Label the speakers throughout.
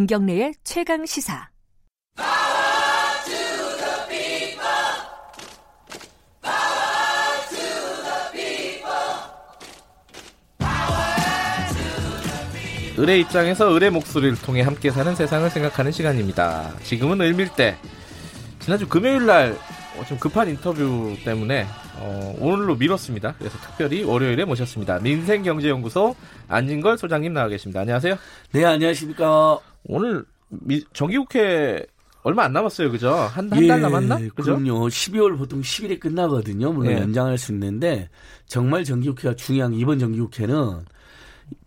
Speaker 1: 김경래의 최강 시사.
Speaker 2: 을의 입장에서 을의 목소리를 통해 함께 사는 세상을 생각하는 시간입니다. 지금은 을밀대. 지난주 금요일 날 어, 좀 급한 인터뷰 때문에 어, 오늘로 미뤘습니다. 그래서 특별히 월요일에 모셨습니다. 민생경제연구소 안진걸 소장님 나와 계십니다. 안녕하세요.
Speaker 3: 네, 안녕하십니까.
Speaker 2: 오늘 미, 정기국회 얼마 안 남았어요, 그죠? 한 한달
Speaker 3: 예,
Speaker 2: 남았나? 그죠?
Speaker 3: 그럼요. 12월 보통 10일에 끝나거든요. 물론
Speaker 2: 예.
Speaker 3: 연장할 수 있는데 정말 정기국회가 중요한 게 이번 정기국회는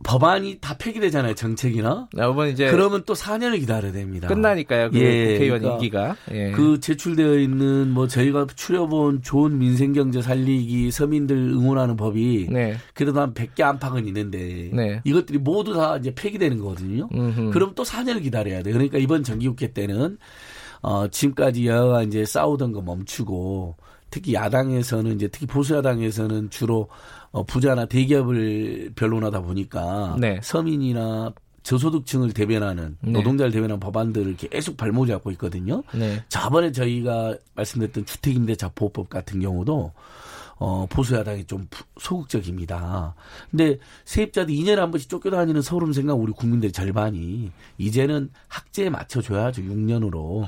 Speaker 3: 법안이 다 폐기되잖아요. 정책이나.
Speaker 2: 나 이번 이제
Speaker 3: 그러면 또 4년을 기다려야 됩니다.
Speaker 2: 끝나니까요. 그
Speaker 3: 예,
Speaker 2: 국회의원
Speaker 3: 그러니까
Speaker 2: 임기가. 예.
Speaker 3: 그 제출되어 있는 뭐 저희가 추려본 좋은 민생경제 살리기 서민들 응원하는 법이
Speaker 2: 네.
Speaker 3: 그래도 한 100개 안팎은 있는데
Speaker 2: 네.
Speaker 3: 이것들이 모두 다 이제 폐기되는 거거든요.
Speaker 2: 음흠.
Speaker 3: 그럼 또 4년을 기다려야 돼. 그러니까 이번 정기국회 때는 어 지금까지 여야가 이제 싸우던 거 멈추고 특히 야당에서는 이제 특히 보수 야당에서는 주로 어 부자나 대기업을 변론하다 보니까
Speaker 2: 네.
Speaker 3: 서민이나 저소득층을 대변하는
Speaker 2: 네.
Speaker 3: 노동자를 대변하는 법안들을 계속 발목 잡고 있거든요.
Speaker 2: 네.
Speaker 3: 저번에 저희가 말씀드렸던 주택임대차 보호법 같은 경우도 어, 보수 야당이 좀 부- 소극적입니다. 근데 세입자들 2년에 한 번씩 쫓겨다니는 서울 생각 우리 국민들의 절반이 이제는 학제에 맞춰줘야죠. 6년으로.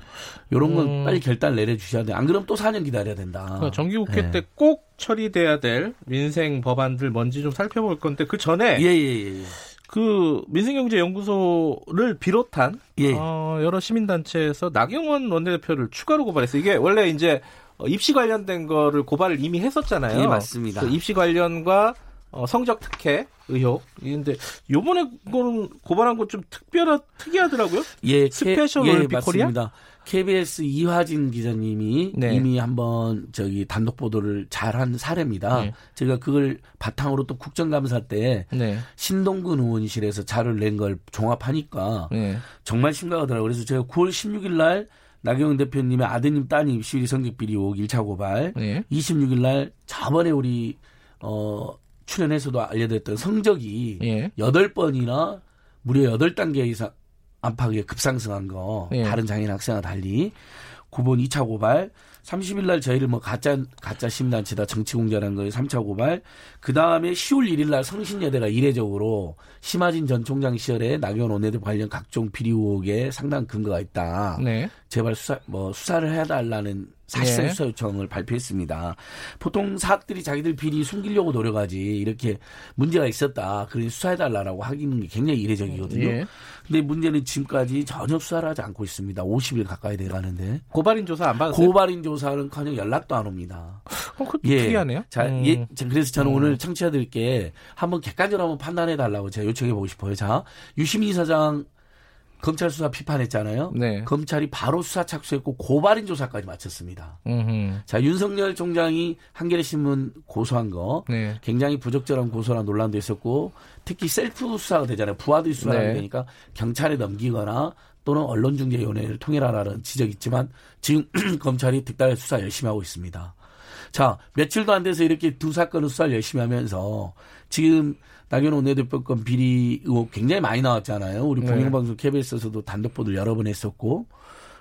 Speaker 3: 요런 건
Speaker 2: 음.
Speaker 3: 빨리 결단 내려주셔야 돼. 안 그러면 또 4년 기다려야 된다.
Speaker 2: 그러니까 정기국회
Speaker 3: 예.
Speaker 2: 때꼭 처리돼야 될 민생 법안들 뭔지 좀 살펴볼 건데 그 전에
Speaker 3: 예, 예, 예.
Speaker 2: 그 민생경제연구소를 비롯한
Speaker 3: 예.
Speaker 2: 어, 여러 시민단체에서 나경원 원내대표를 추가로 고발했어요. 이게 원래 이제 어, 입시 관련된 거를 고발을 이미 했었잖아요.
Speaker 3: 예, 맞습니다.
Speaker 2: 그 입시 관련과 어, 성적 특혜 의혹. 근데 요번에 거는 고발한 건좀 특별하 특이하더라고요.
Speaker 3: 예,
Speaker 2: 스페셜 올림픽
Speaker 3: 예, 맞습니다. KBS 이화진 기자님이
Speaker 2: 네.
Speaker 3: 이미 한번 저기 단독 보도를 잘한 사례입니다.
Speaker 2: 네.
Speaker 3: 제가 그걸 바탕으로 또 국정감사 때
Speaker 2: 네.
Speaker 3: 신동근 의원실에서 자료를 낸 걸 종합하니까
Speaker 2: 네.
Speaker 3: 정말 심각하더라고요. 그래서 제가 9월 16일 날 나경원 대표님의 아드님 따님 시위 성적 비리 의혹 1차 고발,
Speaker 2: 네.
Speaker 3: 26일 날 저번에 우리 어 출연해서도 알려드렸던 성적이
Speaker 2: 예.
Speaker 3: 여덟 번이나 무려 8단계 이상 안팎에 급상승한 거
Speaker 2: 예.
Speaker 3: 다른 장애인 학생과 달리 9번 2차 고발 30일 날 저희를 뭐 가짜 가짜 시민단체다 정치공자라는 거에 3차 고발 그 다음에 10월 1일 날 성신여대가 이례적으로 심하진 전 총장 시절에 나경원 원내대표 관련 각종 비리 의혹에 상당한 근거가 있다.
Speaker 2: 네.
Speaker 3: 제발 수사 뭐 수사를 해 달라는 사실상
Speaker 2: 예.
Speaker 3: 수사 요청을 발표했습니다. 보통 사학들이 자기들 비리 숨기려고 노력하지 이렇게 문제가 있었다. 그러니 수사해달라고 하기는 게 굉장히 이례적이거든요.
Speaker 2: 예.
Speaker 3: 근데 문제는 지금까지 전혀 수사를 하지 않고 있습니다. 50일 가까이 돼가는데
Speaker 2: 고발인 조사 안 받았어요?
Speaker 3: 고발인 조사 는 커녕 연락도 안 옵니다.
Speaker 2: 어, 그것도
Speaker 3: 예.
Speaker 2: 특이하네요.
Speaker 3: 자,
Speaker 2: 음.
Speaker 3: 예, 자, 그래서 저는 오늘 청취자들께 한번 객관적으로 한번 판단해 달라고 제가 요청해 보고 싶어요. 자, 유시민 사장 검찰 수사 비판했잖아요.
Speaker 2: 네.
Speaker 3: 검찰이 바로 수사 착수했고 고발인 조사까지 마쳤습니다.
Speaker 2: 음흠.
Speaker 3: 자, 윤석열 총장이 한겨레 신문 고소한 거
Speaker 2: 네.
Speaker 3: 굉장히 부적절한 고소란 논란도 있었고 특히 셀프 수사가 되잖아요. 부하들이 수사를
Speaker 2: 네.
Speaker 3: 되니까 경찰에 넘기거나 또는 언론중재위원회를 통해라라는 지적이 있지만 지금 검찰이 득달의 수사 열심히 하고 있습니다. 자, 며칠도 안 돼서 이렇게 두 사건을 수사를 열심히 하면서 지금 나경원 원내대표 건 비리 의혹 굉장히 많이 나왔잖아요. 우리
Speaker 2: 네.
Speaker 3: 공영방송 KBS에서도 단독 보도를 여러 번 했었고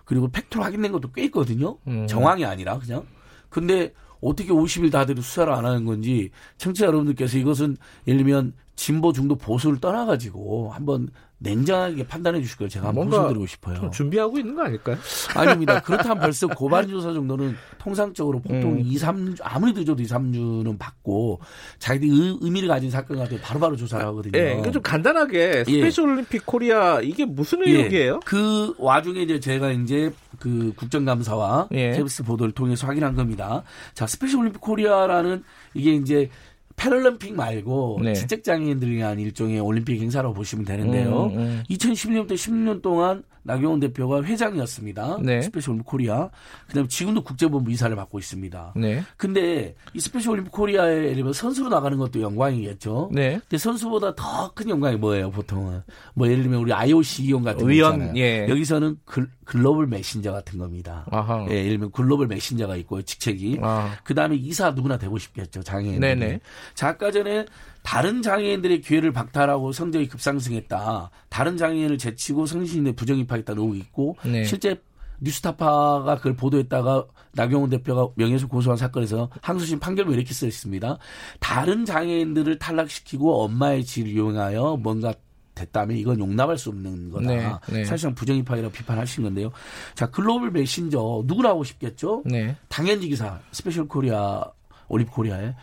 Speaker 3: 그리고 팩트로 확인된 것도 꽤 있거든요.
Speaker 2: 음.
Speaker 3: 정황이 아니라 그냥. 근데 어떻게 50일 다들 수사를 안 하는 건지 청취자 여러분들께서 이것은 예를 들면 진보 중도 보수를 떠나가지고 한번 냉정하게 판단해 주실 걸 제가 한번 호소드리고 싶어요.
Speaker 2: 좀 준비하고 있는 거 아닐까요?
Speaker 3: 아닙니다. 그렇다면 벌써 고발 조사 정도는 통상적으로 보통
Speaker 2: 음.
Speaker 3: 2, 3주, 아무리 늦어도 2, 3주는 받고 자기들이 의, 의미를 가진 사건 같은 거 바로바로 조사를 하거든요.
Speaker 2: 예, 그러니까 좀 간단하게
Speaker 3: 예.
Speaker 2: 스페셜 올림픽 코리아 이게 무슨 의혹이에요?
Speaker 3: 그 와중에 이제 제가 이제 그 국정감사와
Speaker 2: 예.
Speaker 3: KBS 보도를 통해서 확인한 겁니다. 자, 스페셜 올림픽 코리아라는 이게 이제 패럴림픽 말고
Speaker 2: 네.
Speaker 3: 지적장애인들을 위한 일종의 올림픽 행사라고 보시면 되는데요.
Speaker 2: 음, 음.
Speaker 3: 2016년부터 16년 동안 나경원 대표가 회장이었습니다.
Speaker 2: 네.
Speaker 3: 스페셜 올림픽 코리아. 그다음에 지금도 국제본부 이사를 맡고 있습니다.
Speaker 2: 네.
Speaker 3: 근데 이 스페셜 올림픽 코리아에 예를 들면 선수로 나가는 것도 영광이겠죠.
Speaker 2: 네.
Speaker 3: 근데 선수보다 더 큰 영광이 뭐예요, 보통은? 뭐 예를 들면 우리 IOC 위원 같은 거
Speaker 2: 위원,
Speaker 3: 있잖아요.
Speaker 2: 예.
Speaker 3: 여기서는 글, 글로벌 메신저 같은 겁니다.
Speaker 2: 아하.
Speaker 3: 예, 예를 들면 글로벌 메신저가 있고 직책이.
Speaker 2: 아.
Speaker 3: 그다음에 이사 누구나 되고 싶겠죠, 장애인.
Speaker 2: 네네.
Speaker 3: 자, 아까 전에 다른 장애인들의 기회를 박탈하고 성적이 급상승했다. 다른 장애인을 제치고 성신여대에 부정입학했다 의혹이 있고
Speaker 2: 네.
Speaker 3: 실제 뉴스타파가 그걸 보도했다가 나경원 대표가 명예훼손 고소한 사건에서 항소심 판결문 이렇게 써 있습니다. 다른 장애인들을 탈락시키고 엄마의 지위를 이용하여 뭔가 됐다면 이건 용납할 수 없는 거다.
Speaker 2: 네, 네.
Speaker 3: 사실상 부정입학이라고 비판할 수 있는 건데요. 자, 글로벌 메신저 누구나 하고 싶겠죠?
Speaker 2: 네.
Speaker 3: 당연직 이사 스페셜 코리아 올림픽 코리아에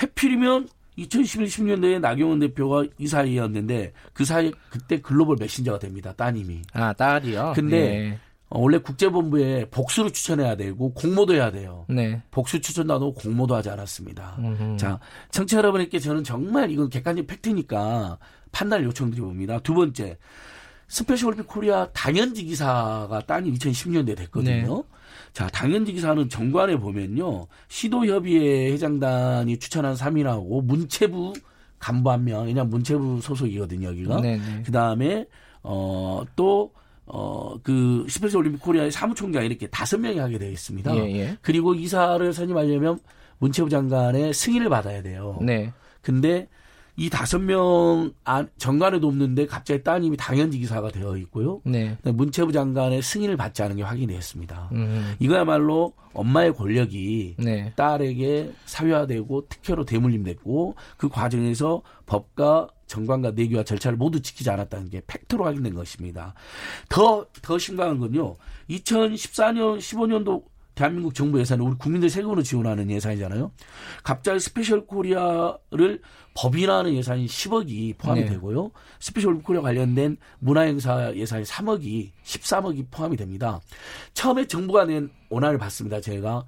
Speaker 3: 해필이면 2011, 16년도에 나경원 대표가 이사이었는데 그 사이 그때 글로벌 메신저가 됩니다. 따님이.
Speaker 2: 아, 딸이요?
Speaker 3: 근데 어, 원래 국제본부에 복수를 추천해야 되고 공모도 해야 돼요.
Speaker 2: 네. 네.
Speaker 3: 복수 추천도 안 하고 공모도 하지 않았습니다.
Speaker 2: 음흠.
Speaker 3: 자, 청취자 여러분께 저는 정말 이건 객관적 팩트니까 판단을 요청드려봅니다. 두 번째, 스페셜 올림픽 코리아 당연직 이사가 따님 2010년대에 됐거든요.
Speaker 2: 네.
Speaker 3: 자, 당연직 이사는 정관에 보면요. 시도협의회 회장단이 추천한 3인하고 문체부 간부 한 명, 왜냐면 문체부 소속이거든요, 여기가.
Speaker 2: 네, 네.
Speaker 3: 그 다음에, 어, 또, 어, 그, 스페셜 올림픽 코리아의 사무총장 이렇게 다섯 명이 하게 되어 있습니다.
Speaker 2: 예, 예.
Speaker 3: 그리고 이사를 선임하려면 문체부 장관의 승인을 받아야 돼요.
Speaker 2: 네.
Speaker 3: 근데 이 다섯 명 안- 정관에도 없는데 갑자기 따님이 당연직 이사가 되어 있고요.
Speaker 2: 네.
Speaker 3: 문체부 장관의 승인을 받지 않은 게 확인됐습니다.
Speaker 2: 음.
Speaker 3: 이거야말로 엄마의 권력이
Speaker 2: 네.
Speaker 3: 딸에게 사유화되고 특혜로 대물림됐고 그 과정에서 법과 정관과 내규와 절차를 모두 지키지 않았다는 게 팩트로 확인된 것입니다. 더, 더 심각한 건요. 2014년, 15년도 대한민국 정부 예산은 우리 국민들 세금으로 지원하는 예산이잖아요. 갑자기 스페셜 코리아를 법인화하는 예산이 10억이 포함이
Speaker 2: 네.
Speaker 3: 되고요. 스페셜 코리아 관련된 문화행사 예산이 3억이 13억이 포함이 됩니다. 처음에 정부가 낸 원안을 봤습니다. 제가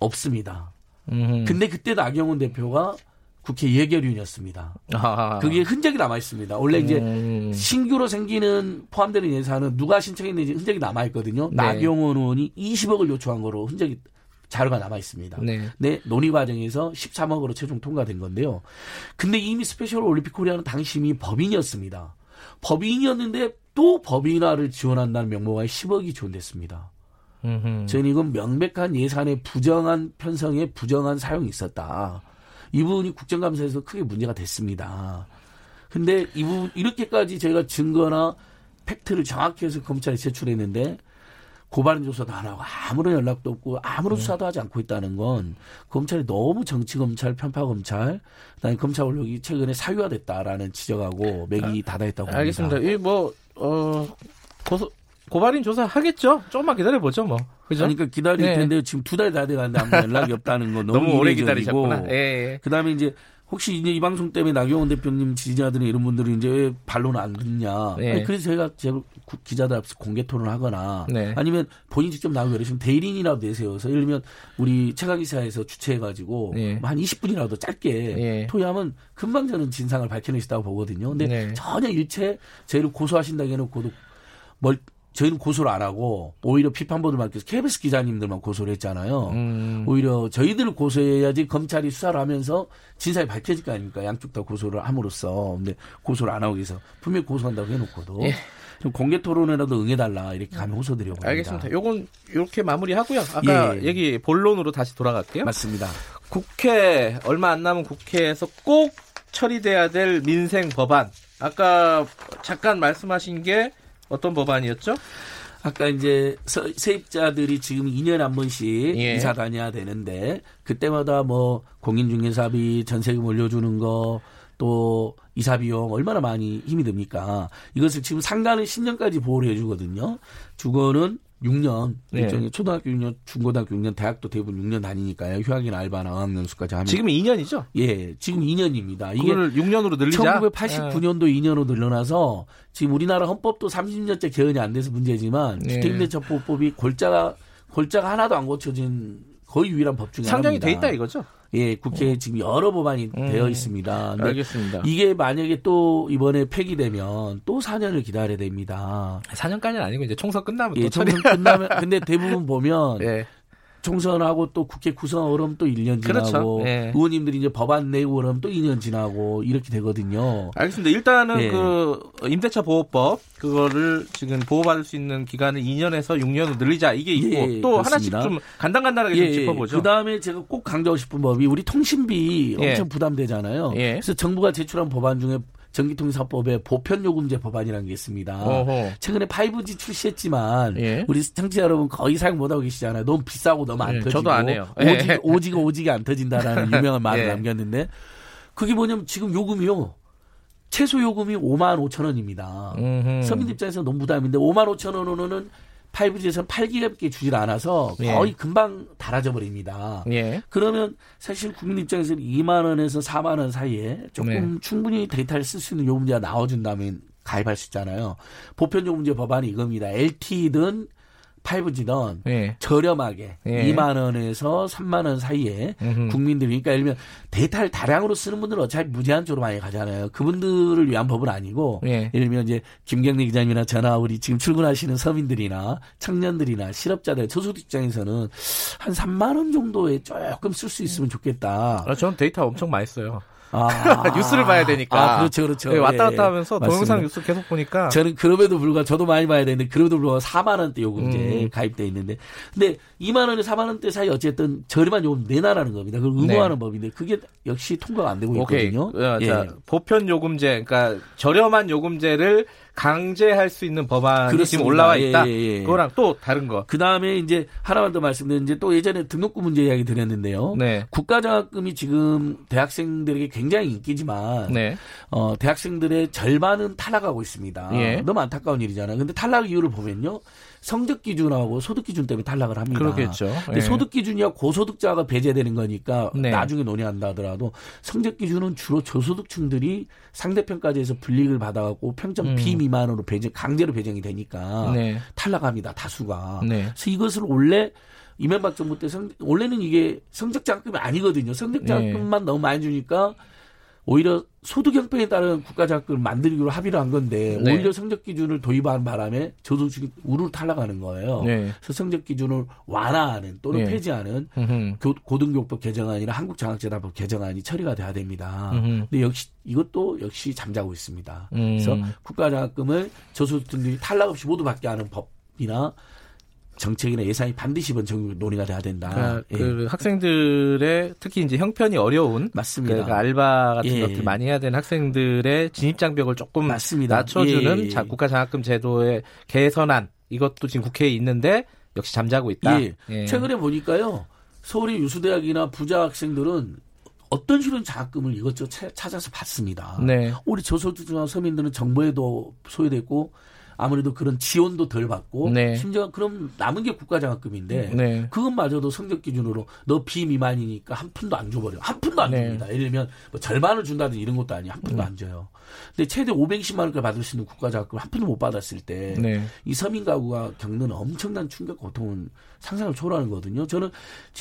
Speaker 3: 없습니다.
Speaker 2: 음.
Speaker 3: 근데 그때 나경원 대표가 국회 예결위원이었습니다.
Speaker 2: 아.
Speaker 3: 그게 흔적이 남아 있습니다. 원래 이제
Speaker 2: 음.
Speaker 3: 신규로 생기는 포함되는 예산은 누가 신청했는지 흔적이 남아 있거든요.
Speaker 2: 네.
Speaker 3: 나경원 의원이 20억을 요청한 거로 흔적이 자료가 남아 있습니다.
Speaker 2: 네.
Speaker 3: 네, 논의 과정에서 13억으로 최종 통과된 건데요. 근데 이미 스페셜 올림픽 코리아는 당시 이미 법인이었습니다. 법인이었는데 또 법인화를 지원한다는 명목하에 10억이 지원됐습니다.
Speaker 2: 음흠.
Speaker 3: 저는 이건 명백한 예산의 부정한 편성에 부정한 사용이 있었다. 이 부분이 국정감사에서 크게 문제가 됐습니다. 근데 이 부분, 이렇게까지 저희가 증거나 팩트를 정확히 해서 검찰에 제출했는데 고발인 조사도 안 하고 아무런 연락도 없고 아무런 수사도 하지 않고 있다는 건 검찰이 너무 정치 검찰, 편파 검찰, 그다음에 검찰 권력이 최근에 사유화됐다라는 지적하고 맥이 닫아있다고 봅니다.
Speaker 2: 알겠습니다. 이 뭐, 어, 고소, 고발인 조사 하겠죠? 조금만 기다려 보죠, 뭐. 그죠?
Speaker 3: 그러니까 기다릴
Speaker 2: 네.
Speaker 3: 텐데 지금 두 달 다 돼가는데 아무 연락이 없다는 건 너무,
Speaker 2: 너무 오래 기다리셨구나. 예, 예.
Speaker 3: 그다음에 이제 혹시 이제 이 방송 때문에 나경원 대표님 지지자들이 이런 분들이 이제 왜 반론 안 듣냐.
Speaker 2: 네.
Speaker 3: 아니, 그래서 제가 제 구- 기자들 앞에서 공개 토론을 하거나
Speaker 2: 네.
Speaker 3: 아니면 본인 직접 나오고 그러시면 대리인이라도 내세워서 예를 들면 우리 최강기사에서 주최해가지고
Speaker 2: 네.
Speaker 3: 뭐한 20분이라도 짧게
Speaker 2: 예.
Speaker 3: 토의하면 금방 저는 진상을 있다고 보거든요. 근데
Speaker 2: 네.
Speaker 3: 전혀 일체 저희를 고소하신다고 해놓고도 뭘 저희는 고소를 안 하고 오히려 비판보도를 맡겨서 KBS 기자님들만 고소를 했잖아요.
Speaker 2: 음.
Speaker 3: 오히려 저희들을 고소해야지 검찰이 수사를 하면서 진상이 밝혀질 거 아닙니까? 양쪽 다 고소를 함으로써. 근데 고소를 안 하고 계서 분명히 고소한다고 해놓고도
Speaker 2: 예.
Speaker 3: 좀 공개 토론에라도 응해달라 이렇게 가면 호소드려봅니다.
Speaker 2: 알겠습니다. 요건 이렇게 마무리하고요. 아까
Speaker 3: 예.
Speaker 2: 얘기 본론으로 다시 돌아갈게요.
Speaker 3: 맞습니다.
Speaker 2: 국회 얼마 안 남은 국회에서 꼭 처리돼야 될 민생 법안. 아까 잠깐 말씀하신 게 어떤 법안이었죠?
Speaker 3: 아까 이제 서- 세입자들이 지금 2년에 한 번씩
Speaker 2: 예.
Speaker 3: 이사 다녀야 되는데 그때마다 뭐 공인중개사비 전세금 올려주는 거 또 이사 비용 얼마나 많이 힘이 듭니까? 이것을 지금 상가는 10년까지 보호를 해주거든요. 주거는 6년,
Speaker 2: 네.
Speaker 3: 일종의 초등학교 6년, 중고등학교 6년, 대학도 대부분 6년 다니니까요. 휴학이나 알바나 어학연수까지 하면
Speaker 2: 지금 2년이죠?
Speaker 3: 예, 지금 2년입니다. 이게
Speaker 2: 이걸 6년으로 늘리자.
Speaker 3: 1989년도 2년으로 늘어나서 지금 우리나라 헌법도 30년째 개헌이 안 돼서 문제지만
Speaker 2: 네.
Speaker 3: 주택임대차보호법이 골자가 골자가 하나도 안 고쳐진 거의 유일한 법 중에
Speaker 2: 상정이
Speaker 3: 하나입니다.
Speaker 2: 돼 있다 이거죠?
Speaker 3: 예, 국회에 지금 여러 법안이
Speaker 2: 음.
Speaker 3: 되어 있습니다.
Speaker 2: 알겠습니다.
Speaker 3: 이게 만약에 또 이번에 폐기되면 또 4년을 기다려야 됩니다.
Speaker 2: 4년까지는 아니고 이제 총선 끝나면
Speaker 3: 예. 총선 끝나면 근데 대부분 보면
Speaker 2: 예.
Speaker 3: 총선하고 또 국회 구성 어려면 또 1년 지나고
Speaker 2: 그렇죠. 예.
Speaker 3: 의원님들이 이제 법안 내고 그러면 또 2년 지나고 이렇게 되거든요.
Speaker 2: 알겠습니다. 일단은
Speaker 3: 예.
Speaker 2: 그 임대차 보호법 그거를 지금 보호받을 수 있는 기간을 2년에서 6년으로 늘리자 이게 있고
Speaker 3: 예,
Speaker 2: 또
Speaker 3: 그렇습니다.
Speaker 2: 하나씩 좀 간단간단하게 좀 짚어보죠.
Speaker 3: 그 다음에 제가 꼭 강조하고 싶은 법이 우리 통신비
Speaker 2: 예.
Speaker 3: 엄청 부담되잖아요.
Speaker 2: 예.
Speaker 3: 그래서 정부가 제출한 법안 중에 전기통신사법에 보편요금제 법안이라는 게 있습니다.
Speaker 2: 어허.
Speaker 3: 최근에 5G 출시했지만
Speaker 2: 예.
Speaker 3: 우리 청취자 여러분 거의 사용 못하고 계시잖아요. 너무 비싸고 너무 안
Speaker 2: 예,
Speaker 3: 터지고
Speaker 2: 저도 안 해요. 예.
Speaker 3: 오지가 오지게 안 터진다라는 유명한 말을
Speaker 2: 예.
Speaker 3: 남겼는데 그게 뭐냐면 지금 요금이요. 최소 요금이 5만 5천 원입니다. 서민 입장에서 너무 부담인데 5만 5천 원으로는 5G에서는 8기가밖에 주질 않아서
Speaker 2: 예.
Speaker 3: 거의 금방 달아져 버립니다.
Speaker 2: 예.
Speaker 3: 그러면 사실 국민 입장에서는 2만 원에서 4만 원 사이에 조금
Speaker 2: 네.
Speaker 3: 충분히 데이터를 쓸 수 있는 요금제가 나와준다면 가입할 수 있잖아요. 보편 요금제 법안이 이겁니다. LTE든 5G든
Speaker 2: 예.
Speaker 3: 저렴하게
Speaker 2: 예.
Speaker 3: 2만 원에서 3만 원 사이에
Speaker 2: 음흠.
Speaker 3: 국민들이 그러니까 예를 들면 데이터를 다량으로 쓰는 분들은 어차피 무제한적으로 많이 가잖아요. 그분들을 위한 법은 아니고
Speaker 2: 예.
Speaker 3: 예를 들면 이제 김경래 기자님이나 저나 우리 지금 출근하시는 서민들이나 청년들이나 실업자들 저소득 입장에서는 한 3만 원 정도에 조금 쓸 수 있으면 좋겠다.
Speaker 2: 아, 저는 데이터 엄청 많이 써요.
Speaker 3: 아,
Speaker 2: 뉴스를 봐야 되니까.
Speaker 3: 아, 그렇죠, 그렇죠.
Speaker 2: 예, 왔다
Speaker 3: 예,
Speaker 2: 갔다 하면서
Speaker 3: 맞습니다.
Speaker 2: 동영상 뉴스 계속 보니까
Speaker 3: 저는 그럼에도 불구하고 저도 많이 봐야 되는데 그럼에도 불구하고 4만 원대 요금제
Speaker 2: 음.
Speaker 3: 가입돼 있는데 근데 2만 원에 4만 원대 사이 어쨌든 저렴한 요금 내놔라는 겁니다. 그걸 의무화하는 법인데 그게 역시 통과가 안 되고
Speaker 2: 네. 오케이.
Speaker 3: 있거든요.
Speaker 2: 어,
Speaker 3: 예.
Speaker 2: 자, 보편 요금제, 그러니까 저렴한 요금제를 강제할 수 있는 법안이 지금
Speaker 3: 그렇습니다.
Speaker 2: 올라와
Speaker 3: 예,
Speaker 2: 있다.
Speaker 3: 예, 예.
Speaker 2: 그거랑 또 다른 거.
Speaker 3: 그 다음에 이제 하나만 더 말씀드리면 이제 또 예전에 등록금 문제 이야기 드렸는데요.
Speaker 2: 네.
Speaker 3: 국가장학금이 지금 대학생들에게 굉장히 인기지만
Speaker 2: 네.
Speaker 3: 어, 대학생들의 절반은 탈락하고 있습니다.
Speaker 2: 예.
Speaker 3: 너무 안타까운 일이잖아요. 근데 탈락 이유를 보면요. 성적 기준하고 소득 기준 때문에 탈락을 합니다.
Speaker 2: 그러겠죠.
Speaker 3: 근데
Speaker 2: 예.
Speaker 3: 소득 기준이야 고소득자가 배제되는 거니까
Speaker 2: 네.
Speaker 3: 나중에 논의한다 하더라도 성적 기준은 주로 저소득층들이 상대평가제에서 불이익을 받아갖고 평점
Speaker 2: 음.
Speaker 3: B 미만으로 배제 강제로 배정이 되니까
Speaker 2: 네.
Speaker 3: 탈락합니다 다수가.
Speaker 2: 네.
Speaker 3: 그래서 이것을 원래 이명박 정부 때 성, 원래는 이게 성적 장학금이 아니거든요. 성적
Speaker 2: 네.
Speaker 3: 장학금만 너무 많이 주니까 오히려 소득 형평에 따른 국가 장학금을 만들기로 합의를 한 건데
Speaker 2: 네.
Speaker 3: 오히려 성적 기준을 도입한 바람에 저소득이 우르르 탈락하는 거예요.
Speaker 2: 네.
Speaker 3: 그래서 성적 기준을 완화하는 또는
Speaker 2: 네.
Speaker 3: 폐지하는. 교- 고등교육법 개정안이나 한국장학재단법 개정안이 처리가 돼야 됩니다.
Speaker 2: 음흠.
Speaker 3: 근데 역시 이것도 역시 잠자고 있습니다.
Speaker 2: 음.
Speaker 3: 그래서 국가 장학금을 저소득층들이 탈락 없이 모두 받게 하는 법이나 정책이나 예산이 반드시 이번 정부 논의가 돼야 된다.
Speaker 2: 그러니까
Speaker 3: 예.
Speaker 2: 그 학생들의 특히 이제 형편이 어려운
Speaker 3: 맞습니다.
Speaker 2: 그러니까 알바 같은
Speaker 3: 예.
Speaker 2: 것들 많이 해야 되는 학생들의 진입 장벽을 조금
Speaker 3: 맞습니다.
Speaker 2: 낮춰주는
Speaker 3: 예,
Speaker 2: 국가 장학금 제도의 개선안 이것도 지금 국회에 있는데 역시 잠자고 있다.
Speaker 3: 예.
Speaker 2: 예.
Speaker 3: 최근에 보니까요. 서울의 유수대학이나 부자 학생들은 어떤 식으로 장학금을 이것저것 차- 찾아서 받습니다.
Speaker 2: 네.
Speaker 3: 우리 저소득층 서민들은 정부에도 소외됐고 아무래도 그런 지원도 덜 받고
Speaker 2: 네.
Speaker 3: 심지어 그럼 남은 게 국가장학금인데
Speaker 2: 네.
Speaker 3: 그것마저도 성적 기준으로 너 비미만이니까 한 푼도 안 줘버려 한 푼도 안
Speaker 2: 네. 음.
Speaker 3: 줍니다. 예를 들면 뭐 절반을 준다든지 이런 것도 아니에요 한 푼도 안 줘요. 근데 최대 520만 원까지 받을 수 있는 국가장학금 한 푼도 못 받았을 때
Speaker 2: 네.
Speaker 3: 이 서민 가구가 겪는 엄청난 충격 고통은 상상을 초월하는 거거든요. 저는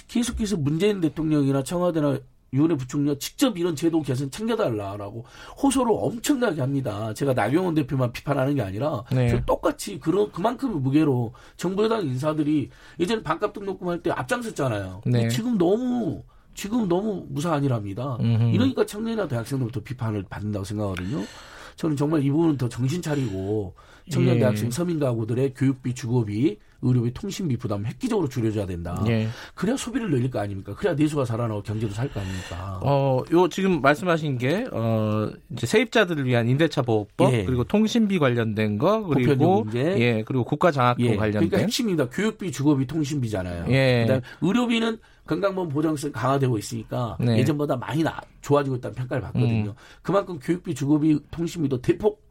Speaker 3: 계속해서 문재인 대통령이나 청와대나 유은혜 부총리가 직접 이런 제도 개선 챙겨달라라고 호소를 엄청나게 합니다. 제가 나경원 대표만 비판하는 게 아니라
Speaker 2: 네.
Speaker 3: 저 똑같이 그런 그만큼의 무게로 정부 여당 인사들이 예전에 반값 등록금 할 때 앞장섰잖아요.
Speaker 2: 네.
Speaker 3: 지금 너무 지금 너무.
Speaker 2: 음흠.
Speaker 3: 이러니까 청년이나 대학생들부터 비판을 받는다고 생각하거든요. 저는 정말 이 부분은 더 정신 차리고 청년
Speaker 2: 예.
Speaker 3: 대학생 서민 가구들의 교육비, 주거비, 의료비, 통신비 부담 획기적으로 줄여줘야 된다.
Speaker 2: 예.
Speaker 3: 그래야 소비를 늘릴 거 아닙니까? 그래야 내수가 살아나고 경제도 살 거 아닙니까?
Speaker 2: 어, 요 지금 말씀하신 게 어, 이제 세입자들을 위한 임대차 보호법
Speaker 3: 예.
Speaker 2: 그리고 통신비 관련된 거 그리고. 예, 그리고 국가 장학금
Speaker 3: 예,
Speaker 2: 관련된
Speaker 3: 그러니까 핵심입니다. 교육비, 주거비, 통신비잖아요.
Speaker 2: 예.
Speaker 3: 그다음에 의료비는 건강보험 보장성 강화되고 있으니까
Speaker 2: 네.
Speaker 3: 예전보다 많이 나, 좋아지고 있다는 평가를 받거든요.
Speaker 2: 음.
Speaker 3: 그만큼 교육비, 주거비, 통신비도 대폭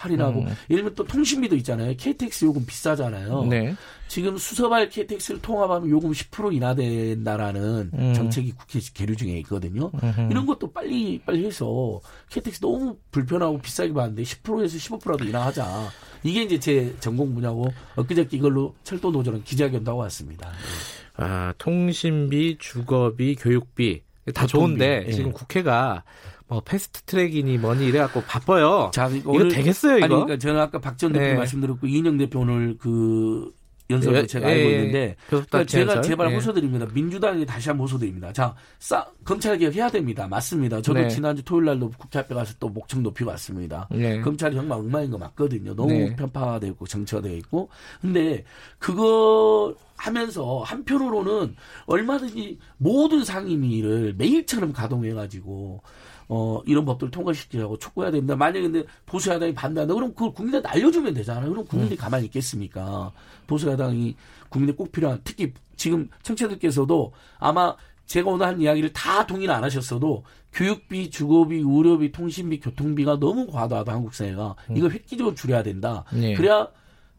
Speaker 3: 할인하고
Speaker 2: 음.
Speaker 3: 예를 들면 또 통신비도 있잖아요. KTX 요금 비싸잖아요.
Speaker 2: 네.
Speaker 3: 지금 수서발 KTX를 통합하면 요금 10% 인하된다라는
Speaker 2: 음.
Speaker 3: 정책이 국회 계류 중에 있거든요.
Speaker 2: 음흠.
Speaker 3: 이런 것도 빨리 빨리 해서 KTX 너무 불편하고 비싸게 받는데 10%에서 15%라도 인하하자. 이게 이제 제 전공 분야고 엊그저께 이걸로 철도 노조는 기자회견도 하고 왔습니다. 예.
Speaker 2: 아, 통신비, 주거비, 교육비 다
Speaker 3: 교통비.
Speaker 2: 좋은데
Speaker 3: 예.
Speaker 2: 지금 국회가 뭐 패스트 트랙이니 뭐니 이래갖고 바빠요.
Speaker 3: 자,
Speaker 2: 이거
Speaker 3: 오늘
Speaker 2: 되겠어요 이거?
Speaker 3: 아니 그러니까 저는 아까 박전 대표
Speaker 2: 네.
Speaker 3: 말씀드렸고 이인영 대표 오늘 그 연설도
Speaker 2: 예,
Speaker 3: 제가
Speaker 2: 예,
Speaker 3: 알고
Speaker 2: 예.
Speaker 3: 있는데
Speaker 2: 교섭단체
Speaker 3: 그러니까 제가? 제발
Speaker 2: 예.
Speaker 3: 호소드립니다. 민주당이 다시 한번 호소드립니다. 자, 싸, 검찰 개혁 해야 됩니다. 맞습니다. 저도
Speaker 2: 네.
Speaker 3: 지난주 토요일 날도 국회 앞에 가서 또 목청 높이고 왔습니다.
Speaker 2: 네.
Speaker 3: 검찰이 정말 엉망인 거 맞거든요. 너무
Speaker 2: 네.
Speaker 3: 편파되어 있고 정치화되어 있고. 근데 그거 하면서 한편으로는 얼마든지 모든 상임위를 매일처럼 가동해가지고 어 이런 법들을 통과시키라고 촉구해야 됩니다. 만약에 근데 보수 야당이 반대한다 그럼 그걸 국민한테 알려주면 되잖아요. 그럼 국민들이 가만히 있겠습니까? 보수 야당이 국민에 꼭 필요한 특히 지금 청취자들께서도 아마 제가 오늘 한 이야기를 다 동의는 안 하셨어도 교육비, 주거비, 의료비, 통신비, 교통비가 너무 과도하다 한국 사회가 이거 획기적으로 줄여야 된다.
Speaker 2: 네.
Speaker 3: 그래야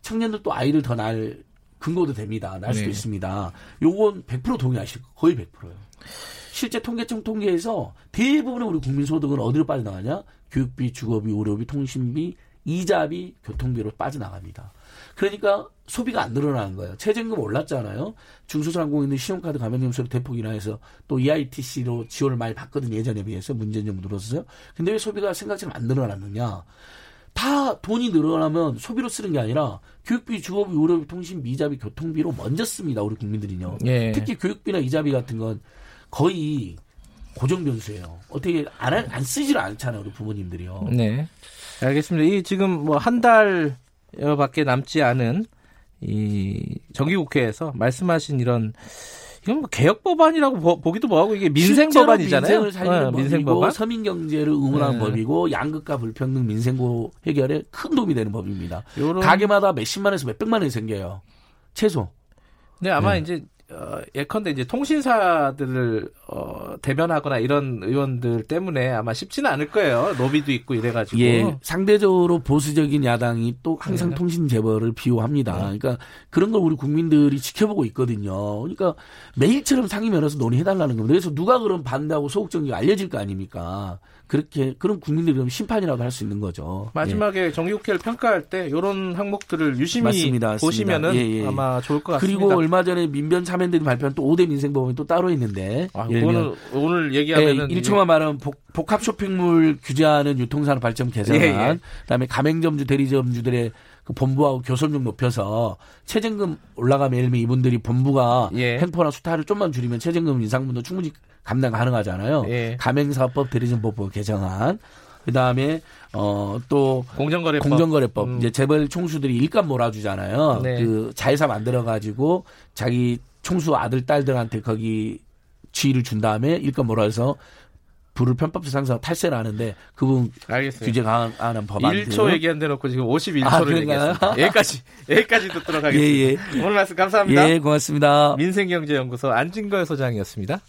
Speaker 3: 청년들 또 아이를 더 낳을 근거도 됩니다. 낳을 수도
Speaker 2: 네.
Speaker 3: 있습니다. 요건 100% 동의하실 거 거의 100%예요. 실제 통계청 통계에서 대부분의 우리 국민 소득은 어디로 빠져나가냐? 교육비, 주거비, 의료비, 통신비, 이자비, 교통비로 빠져나갑니다. 그러니까 소비가 안 늘어나는 거예요. 최저임금 올랐잖아요. 중소상공인들 신용카드 가맹점수를 대폭 인하해서 또 EITC로 지원을 많이 받거든요. 예전에 비해서 문재인 정부 들어서요. 근데 왜 소비가 생각처럼 안 늘어났느냐? 다 돈이 늘어나면 소비로 쓰는 게 아니라 교육비, 주거비, 의료비, 통신비, 이자비, 교통비로 먼저 씁니다. 우리 국민들이요.
Speaker 2: 예.
Speaker 3: 특히 교육비나 이자비 같은 건 거의 고정 변수예요. 어떻게 안, 할- 안 쓰지를 않잖아요. 우리 부모님들이요.
Speaker 2: 네. 알겠습니다. 이 지금 뭐 한 달밖에 남지 않은 이 정기국회에서 말씀하신 이런 이건 뭐 개혁 법안이라고 보, 보기도 뭐하고 이게 민생 법안이잖아요.
Speaker 3: 민생을 살리는
Speaker 2: 어, 민생 법안.
Speaker 3: 서민 경제를 응원하는
Speaker 2: 네.
Speaker 3: 법이고 양극화 불평등 민생고 해결에 큰 도움이 되는 법입니다.
Speaker 2: 요런
Speaker 3: 가게마다 몇십만 에서 몇백만 원이 생겨요. 최소.
Speaker 2: 네, 아마
Speaker 3: 네.
Speaker 2: 이제 어, 예컨대 이제 통신사들을 어, 대변하거나 이런 의원들 때문에 아마 쉽지는 않을 거예요. 로비도 있고 이래가지고.
Speaker 3: 예, 상대적으로 보수적인 야당이 또 항상
Speaker 2: 네.
Speaker 3: 통신 재벌을 비호합니다. 그러니까 그런 걸 우리 국민들이 지켜보고 있거든요. 그러니까 매일처럼 상임위 열어서 논의해달라는 겁니다. 그래서 누가 그럼 반대하고 소극적인 게 알려질 거 아닙니까? 그렇게 그럼 국민들이 그럼 심판이라도 할 수 있는 거죠. 예.
Speaker 2: 마지막에 정기국회를 평가할 때 이런 항목들을 유심히
Speaker 3: 맞습니다.
Speaker 2: 보시면은.
Speaker 3: 예, 예.
Speaker 2: 아마 좋을 것 같습니다.
Speaker 3: 그리고 얼마 전에 민변 참여연들이 발표한 또 5대 민생법안이 또 따로 있는데
Speaker 2: 아,
Speaker 3: 예를
Speaker 2: 그거는 오늘
Speaker 3: 예,
Speaker 2: 얘기하면은
Speaker 3: 일초만 말하면 복, 합 쇼핑몰 규제하는 유통산업 발전 개선안,
Speaker 2: 예, 예.
Speaker 3: 그다음에 가맹점주 대리점주들의 그 본부하고 교섭력 높여서 최저임금 올라가면 예를 들면 이분들이 본부가
Speaker 2: 예.
Speaker 3: 횡포나 수타를 좀만 줄이면 최저임금 인상분도 충분히 감당 가능하잖아요.
Speaker 2: 예.
Speaker 3: 가맹사업법 대리점법 개정안, 그다음에 어또
Speaker 2: 공정거래법
Speaker 3: 공정거래법
Speaker 2: 음.
Speaker 3: 이제 재벌 총수들이 일감 몰아주잖아요.
Speaker 2: 네.
Speaker 3: 그 자회사 만들어 가지고 자기 총수 아들 딸들한테 거기 지위를 준 다음에 일감 몰아서 불을 편법적 상사 탈세를 하는데 그
Speaker 2: 알겠습니다.
Speaker 3: 규제 강화하는 법안들
Speaker 2: 1초 얘기한 데 놓고 지금 51초를
Speaker 3: 아?
Speaker 2: 얘기했습니다. 여기까지 여기까지 듣도록 하겠습니다.
Speaker 3: 예 예
Speaker 2: 오늘 말씀 감사합니다.
Speaker 3: 예, 고맙습니다.
Speaker 2: 민생경제연구소 안진걸 소장이었습니다.